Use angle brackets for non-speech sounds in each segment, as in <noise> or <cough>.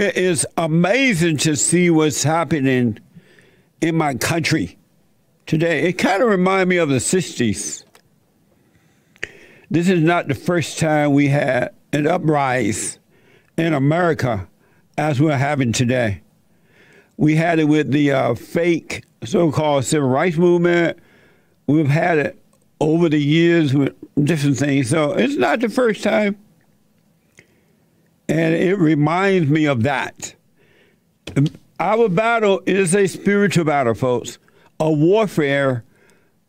It is amazing to see what's happening in my country today. It kind of reminds me of the 60s. This is not the first time we had an uprise in America as we're having today. We had it with the uh, fake so called civil rights movement. We've had it over the years with different things. So it's not the first time. And it reminds me of that. Our battle is a spiritual battle, folks, a warfare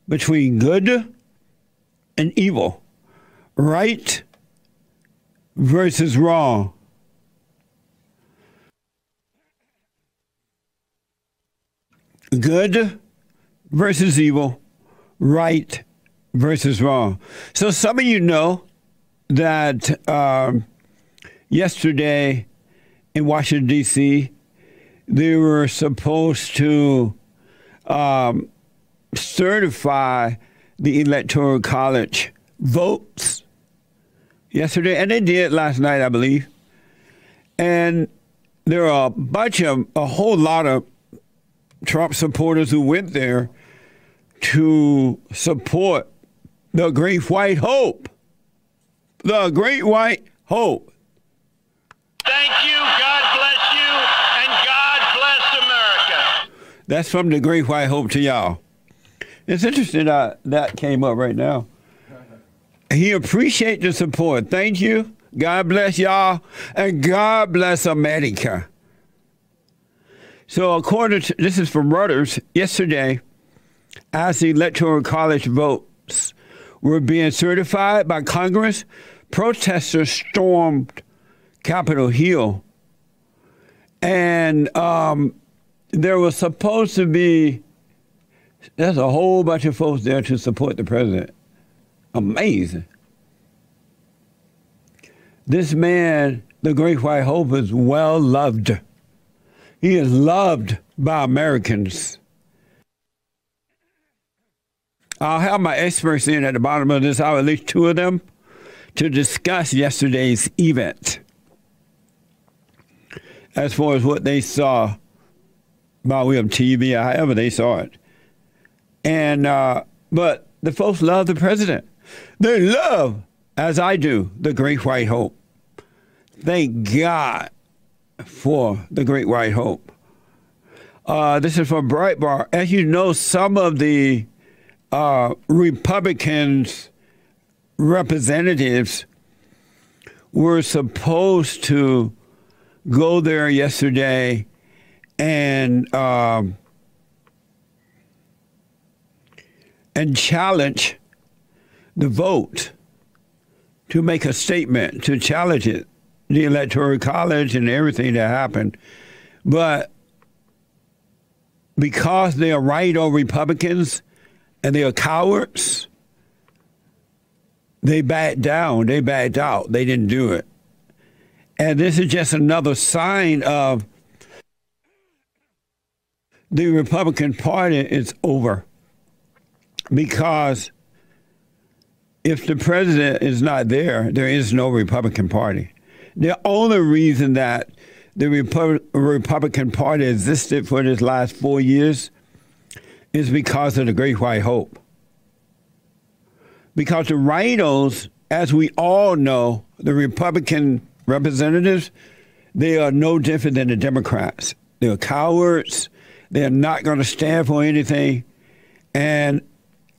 between good and evil, right versus wrong. Good versus evil, right versus wrong. So some of you know that um, yesterday in Washington, D.C., they were supposed to um, certify the Electoral College votes yesterday, and they did last night, I believe. And there are a bunch of, a whole lot of Trump supporters who went there to support the Great White Hope. The Great White Hope. Thank you. God bless you. And God bless America. That's from the Great White Hope to y'all. It's interesting that that came up right now. He appreciates the support. Thank you. God bless y'all. And God bless America. So according to this is from Reuters, yesterday, as the Electoral College votes were being certified by Congress, protesters stormed Capitol Hill. And um, there was supposed to be, there's a whole bunch of folks there to support the president. Amazing. This man, the Great White Hope, is well loved. He is loved by Americans. I'll have my experts in at the bottom of this hour, at least two of them, to discuss yesterday's event as far as what they saw by way of TV however they saw it. And uh, but the folks love the president. They love, as I do, the Great White Hope. Thank God for the Great White Hope. Uh, this is from Breitbart. As you know, some of the uh, Republicans representatives were supposed to go there yesterday and um, and challenge the vote to make a statement to challenge it, the electoral college and everything that happened, but because they are right or Republicans and they are cowards, they backed down. They backed out. They didn't do it. And this is just another sign of the Republican Party is over. Because if the president is not there, there is no Republican Party. The only reason that the Repu- Republican Party existed for this last four years is because of the Great White Hope. Because the rhinos, as we all know, the Republican representatives, they are no different than the Democrats. They're cowards. They're not going to stand for anything. And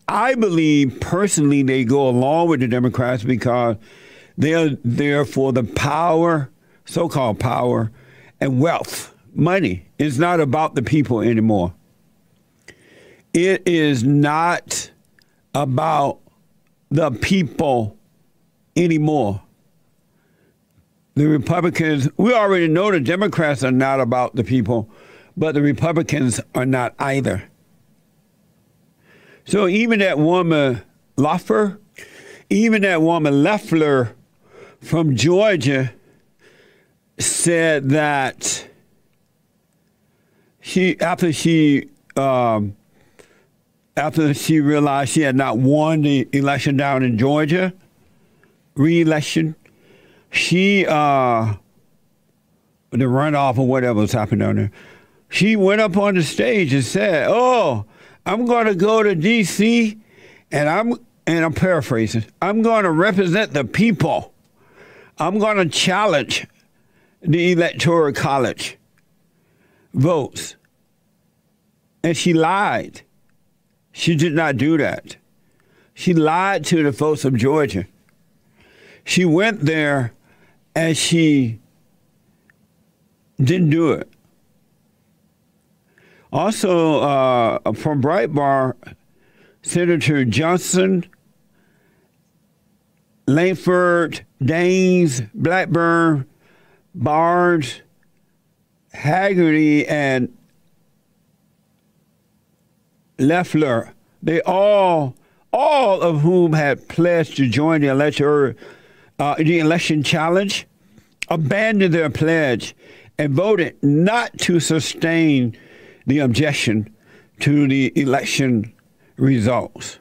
I believe personally they go along with the Democrats because they're there for the power, so called power, and wealth. Money is not about the people anymore. It is not about the people anymore. The Republicans, we already know the Democrats are not about the people, but the Republicans are not either. So even that woman, Loeffler, even that woman Loeffler from Georgia said that she, after she, um, after she realized she had not won the election down in Georgia, re-election, she uh, the runoff or whatever was happening down there. She went up on the stage and said, "Oh, I'm going to go to D.C. and I'm and I'm paraphrasing. I'm going to represent the people. I'm going to challenge the electoral college votes." And she lied. She did not do that. She lied to the folks of Georgia. She went there and she didn't do it. Also, uh, from Breitbart, Senator Johnson, Lankford, Daines, Blackburn, Barnes, Hagerty, and Loeffler, they all, all of whom had pledged to join the election, uh, the election challenge, abandoned their pledge and voted not to sustain the objection to the election results.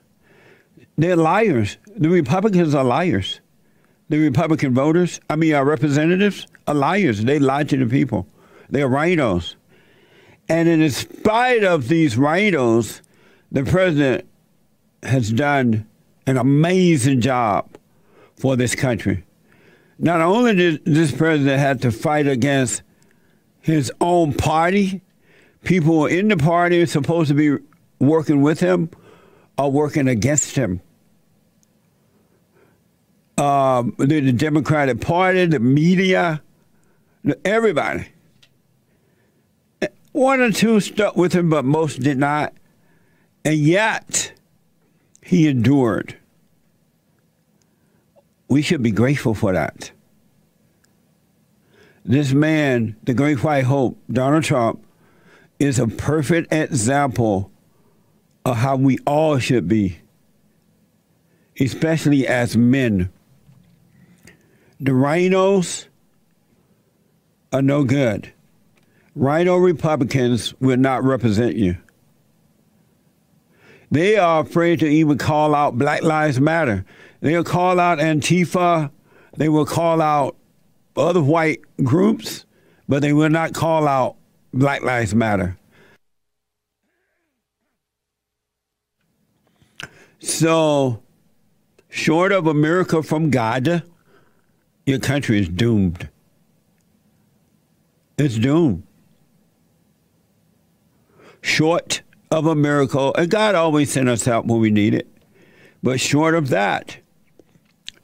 They're liars. The Republicans are liars. The Republican voters, I mean, our representatives, are liars. They lie to the people. They're rhinos. And in spite of these rhinos, the president has done an amazing job for this country. Not only did this president have to fight against his own party, people in the party supposed to be working with him are working against him. Um, the, the, Democratic Party, the media, everybody. One or two stuck with him, but most did not. And yet, he endured. We should be grateful for that. This man, the great white hope, Donald Trump, is a perfect example of how we all should be, especially as men. The rhinos are no good. Rhino Republicans will not represent you. They are afraid to even call out Black Lives Matter. They'll call out Antifa. They will call out other white groups, but they will not call out Black Lives Matter. So, short of a miracle from God, your country is doomed. It's doomed. Short of a miracle, and God always sent us help when we need it, but short of that,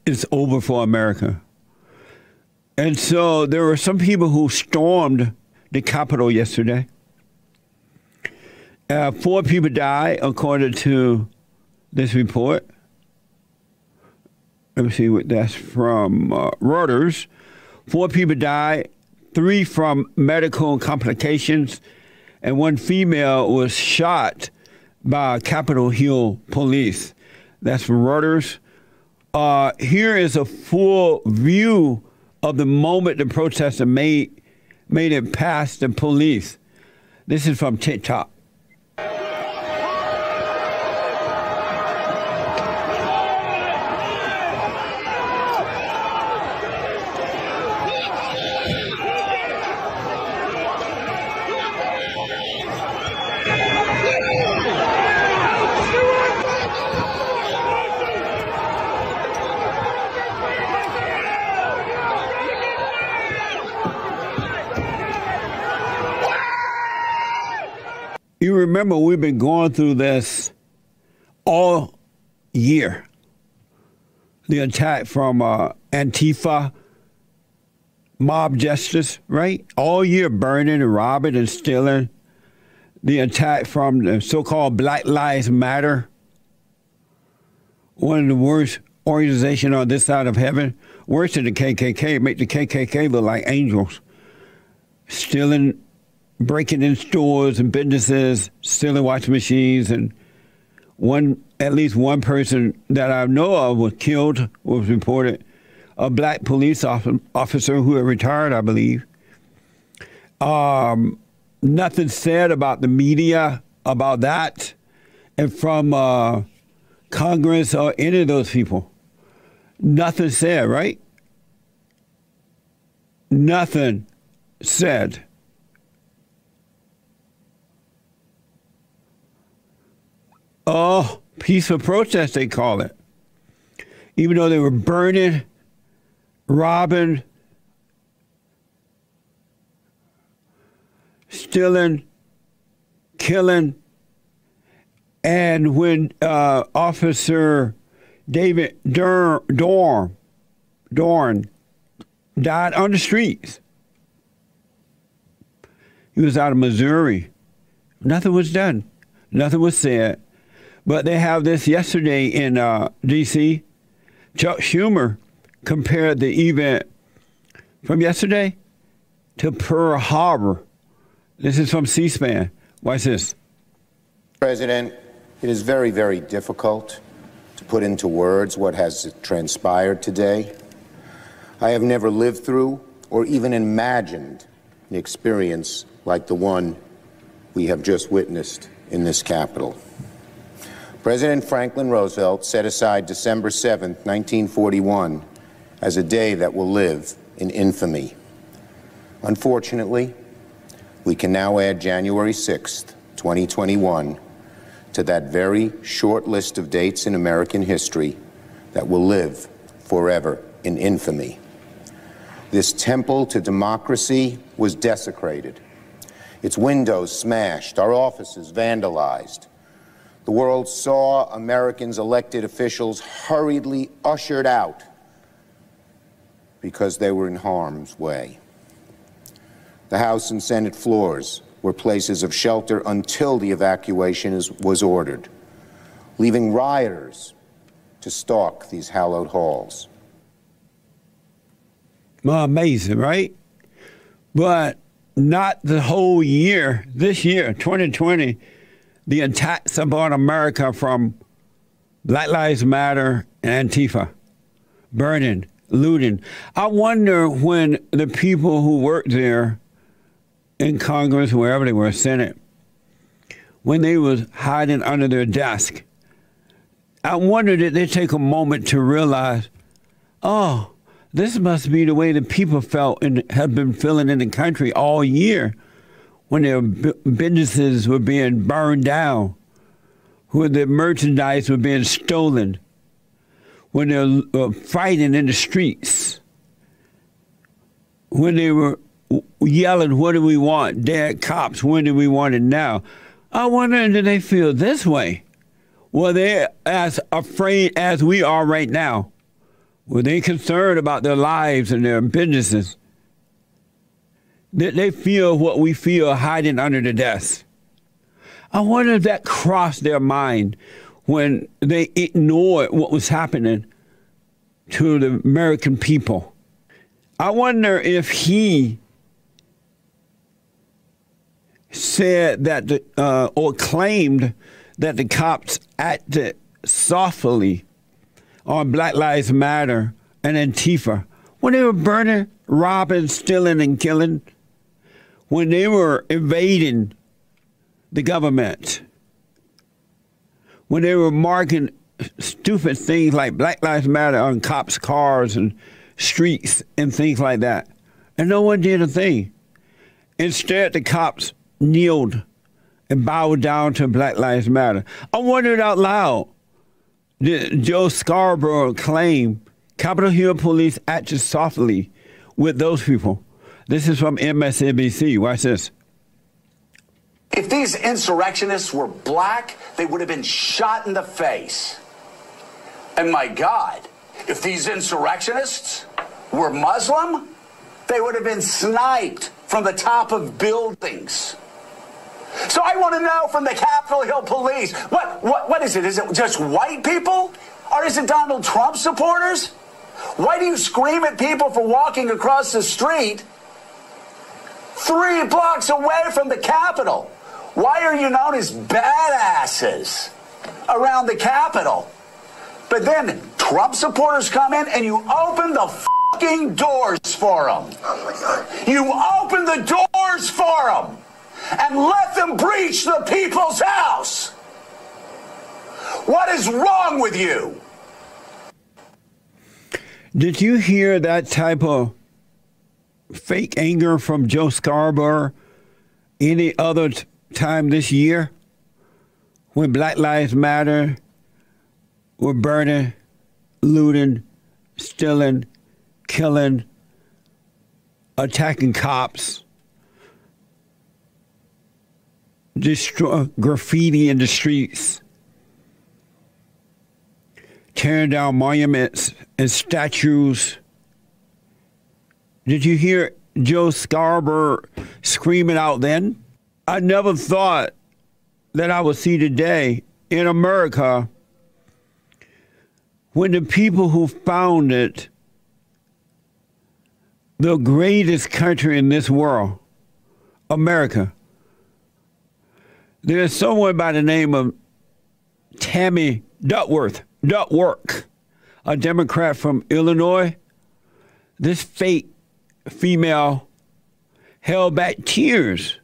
it's over for America. And so there were some people who stormed the Capitol yesterday. Uh, four people died, according to this report. Let me see what that's from uh, Reuters. Four people died, three from medical complications, and one female was shot by Capitol Hill police. That's from Reuters. Uh, here is a full view of the moment the protester made made it past the police. This is from TikTok. You remember we've been going through this all year. The attack from uh, Antifa, mob justice, right? All year burning and robbing and stealing. The attack from the so called Black Lives Matter, one of the worst organizations on this side of heaven, worse than the KKK, make the KKK look like angels, stealing breaking in stores and businesses, stealing washing machines, and one at least one person that I know of was killed. Was reported a black police officer who had retired, I believe. Um, nothing said about the media about that, and from uh, Congress or any of those people. Nothing said, right? Nothing said Oh, peaceful protest, they call it. Even though they were burning, robbing, stealing, killing. And when uh, Officer David Dur- Dorn, Dorn died on the streets, he was out of Missouri. Nothing was done. Nothing was said. But they have this yesterday in uh, D.C. Chuck Schumer compared the event from yesterday to Pearl Harbor. This is from C SPAN. Watch this. President, it is very, very difficult to put into words what has transpired today. I have never lived through or even imagined an experience like the one we have just witnessed in this Capitol. President Franklin Roosevelt set aside December 7, 1941, as a day that will live in infamy. Unfortunately, we can now add January 6, 2021, to that very short list of dates in American history that will live forever in infamy. This temple to democracy was desecrated, its windows smashed, our offices vandalized the world saw Americans' elected officials hurriedly ushered out because they were in harm's way. The House and Senate floors were places of shelter until the evacuation is, was ordered, leaving rioters to stalk these hallowed halls. Well, amazing, right? But not the whole year. This year, 2020 the attacks upon America from Black Lives Matter and Antifa, burning, looting. I wonder when the people who worked there in Congress, wherever they were, Senate, when they was hiding under their desk, I wonder did they take a moment to realize, oh, this must be the way the people felt and have been feeling in the country all year when their businesses were being burned down, when their merchandise were being stolen, when they were fighting in the streets, when they were yelling, What do we want? Dead cops, when do we want it now? I wonder, do they feel this way? Were they as afraid as we are right now? Were they concerned about their lives and their businesses? They, they feel what we feel hiding under the desk. I wonder if that crossed their mind when they ignored what was happening to the American people. I wonder if he said that the, uh, or claimed that the cops acted softly on Black Lives Matter and Antifa when they were burning, robbing, stealing, and killing when they were invading the government, when they were marking stupid things like Black Lives Matter on cops' cars and streets and things like that. And no one did a thing. Instead, the cops kneeled and bowed down to Black Lives Matter. I wondered out loud did Joe Scarborough claim Capitol Hill police acted softly with those people? This is from MSNBC. Watch this. If these insurrectionists were black, they would have been shot in the face. And my God, if these insurrectionists were Muslim, they would have been sniped from the top of buildings. So I want to know from the Capitol Hill police, what, what, what is it? Is it just white people? Or is it Donald Trump supporters? Why do you scream at people for walking across the street three blocks away from the Capitol. Why are you known as badasses around the Capitol? But then Trump supporters come in and you open the fucking doors for them. You open the doors for them and let them breach the people's house. What is wrong with you? Did you hear that type of fake anger from Joe Scarborough any other t- time this year when Black Lives Matter were burning, looting, stealing, killing, attacking cops, destroy graffiti in the streets, tearing down monuments and statues. Did you hear Joe Scarborough screaming out then? I never thought that I would see today in America when the people who founded the greatest country in this world, America, there's someone by the name of Tammy Duckworth, Duckworth, a Democrat from Illinois. This fake female held back tears,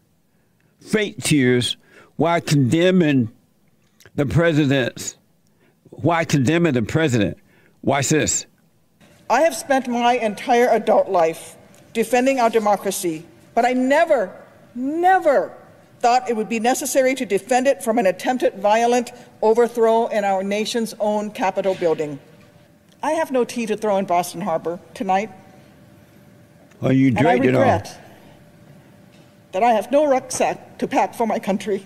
fake tears, while condemning the president's, why condemning the president. Watch this. I have spent my entire adult life defending our democracy, but I never, never thought it would be necessary to defend it from an attempted violent overthrow in our nation's own Capitol building. I have no tea to throw in Boston Harbor tonight. Well, you And I dragged it regret that I have no rucksack to pack for my country,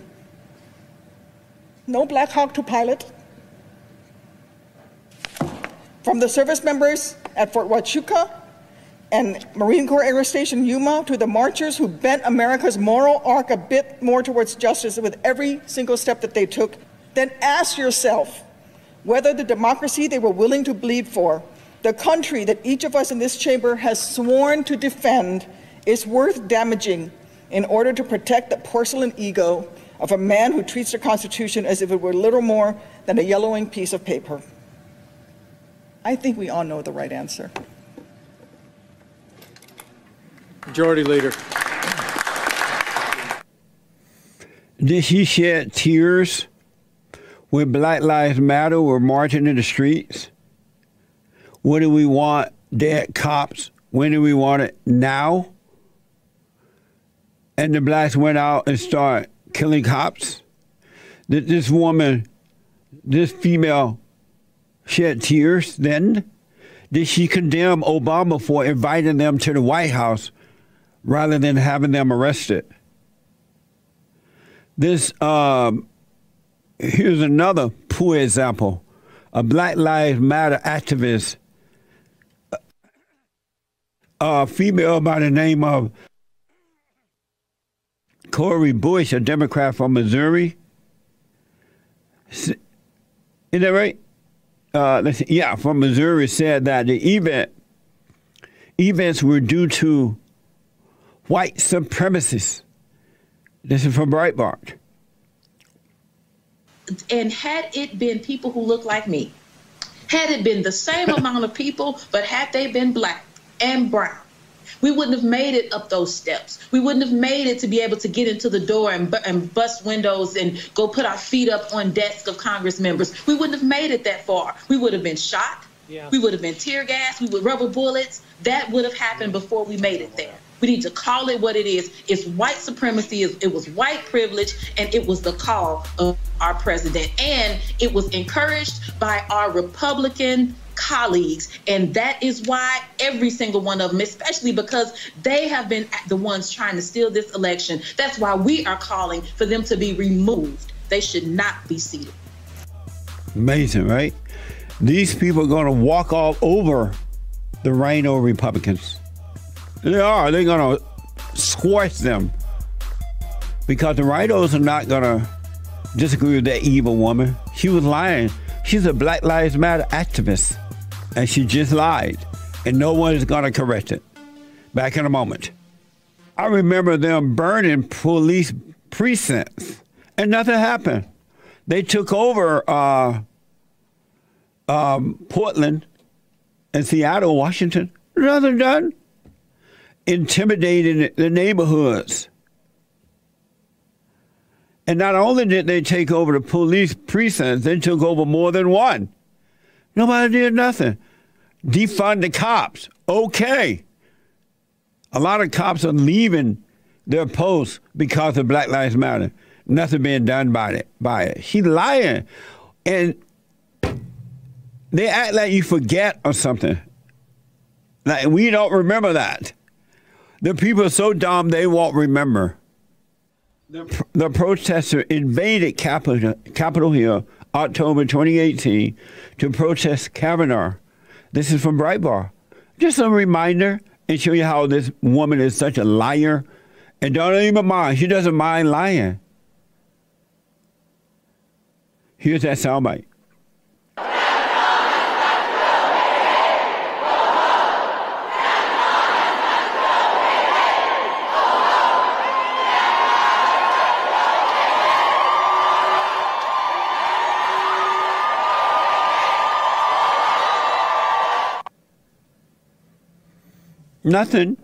no Black Hawk to pilot. From the service members at Fort Huachuca and Marine Corps Air Station Yuma to the marchers who bent America's moral arc a bit more towards justice with every single step that they took, then ask yourself whether the democracy they were willing to bleed for, the country that each of us in this chamber has sworn to defend, is worth damaging in order to protect the porcelain ego of a man who treats the Constitution as if it were little more than a yellowing piece of paper. I think we all know the right answer. Majority Leader. Did she shed tears when Black Lives Matter were marching in the streets? What do we want? Dead cops. When do we want it? Now? And the blacks went out and started killing cops? Did this woman, this female, shed tears then? Did she condemn Obama for inviting them to the White House rather than having them arrested? This um, here's another poor example. A Black Lives Matter activist, a female by the name of Cori Bush, a Democrat from Missouri. Is that right? Uh, see, yeah, from Missouri said that the event events were due to white supremacists. This is from Breitbart. and had it been people who look like me, had it been the same <laughs> amount of people, but had they been black and brown, we wouldn't have made it up those steps. We wouldn't have made it to be able to get into the door and, bu- and bust windows and go put our feet up on desks of Congress members. We wouldn't have made it that far. We would have been shot. Yeah. We would have been tear gas. We would rubber bullets. That would have happened before we made it there. We need to call it what it is. It's white supremacy. It it was white privilege, and it was the call of our president. And it was encouraged by our Republican colleagues. And that is why every single one of them, especially because they have been the ones trying to steal this election, that's why we are calling for them to be removed. They should not be seated. Amazing, right? These people are going to walk all over the Rhino Republicans. They are. They're going to squash them because the Rhinos are not going to disagree with that evil woman. She was lying. She's a Black Lives Matter activist, and she just lied, and no one is going to correct it. Back in a moment. I remember them burning police precincts, and nothing happened. They took over. Uh, um, Portland and Seattle, Washington, nothing done. Intimidating the neighborhoods. And not only did they take over the police precincts, they took over more than one. Nobody did nothing. Defund the cops. Okay. A lot of cops are leaving their posts because of Black Lives Matter. Nothing being done by it. By it. She's lying, and they act like you forget or something. Like we don't remember that. The people are so dumb they won't remember. The, the protester invaded Capitol, Capitol Hill October 2018 to protest Kavanaugh. This is from Breitbart. Just a reminder and show you how this woman is such a liar and don't even mind. She doesn't mind lying. Here's that soundbite. Nothing.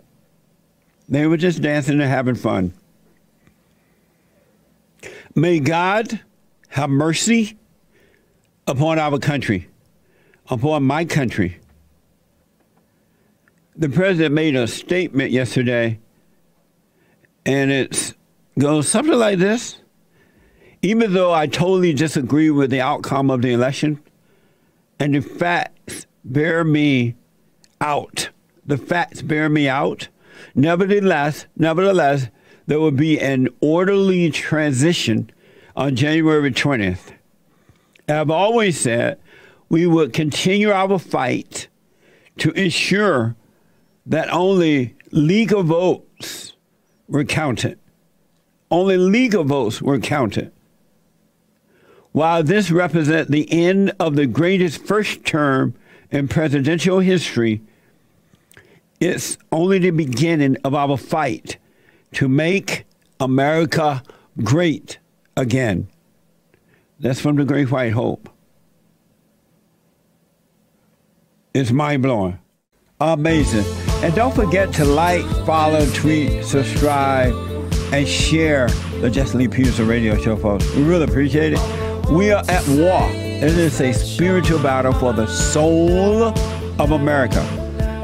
They were just dancing and having fun. May God have mercy upon our country, upon my country. The president made a statement yesterday, and it goes something like this. Even though I totally disagree with the outcome of the election, and the facts bear me out, the facts bear me out. Nevertheless, nevertheless, there will be an orderly transition on January 20th. I've always said we would continue our fight to ensure that only legal votes were counted. Only legal votes were counted. While this represents the end of the greatest first term in presidential history, it's only the beginning of our fight to make America great again. That's from the Great White Hope. It's mind blowing. Amazing. And don't forget to like, follow, tweet, subscribe, and share the Jesse Lee Peterson radio show, folks. We really appreciate it. We are at war. And It is a spiritual battle for the soul of America.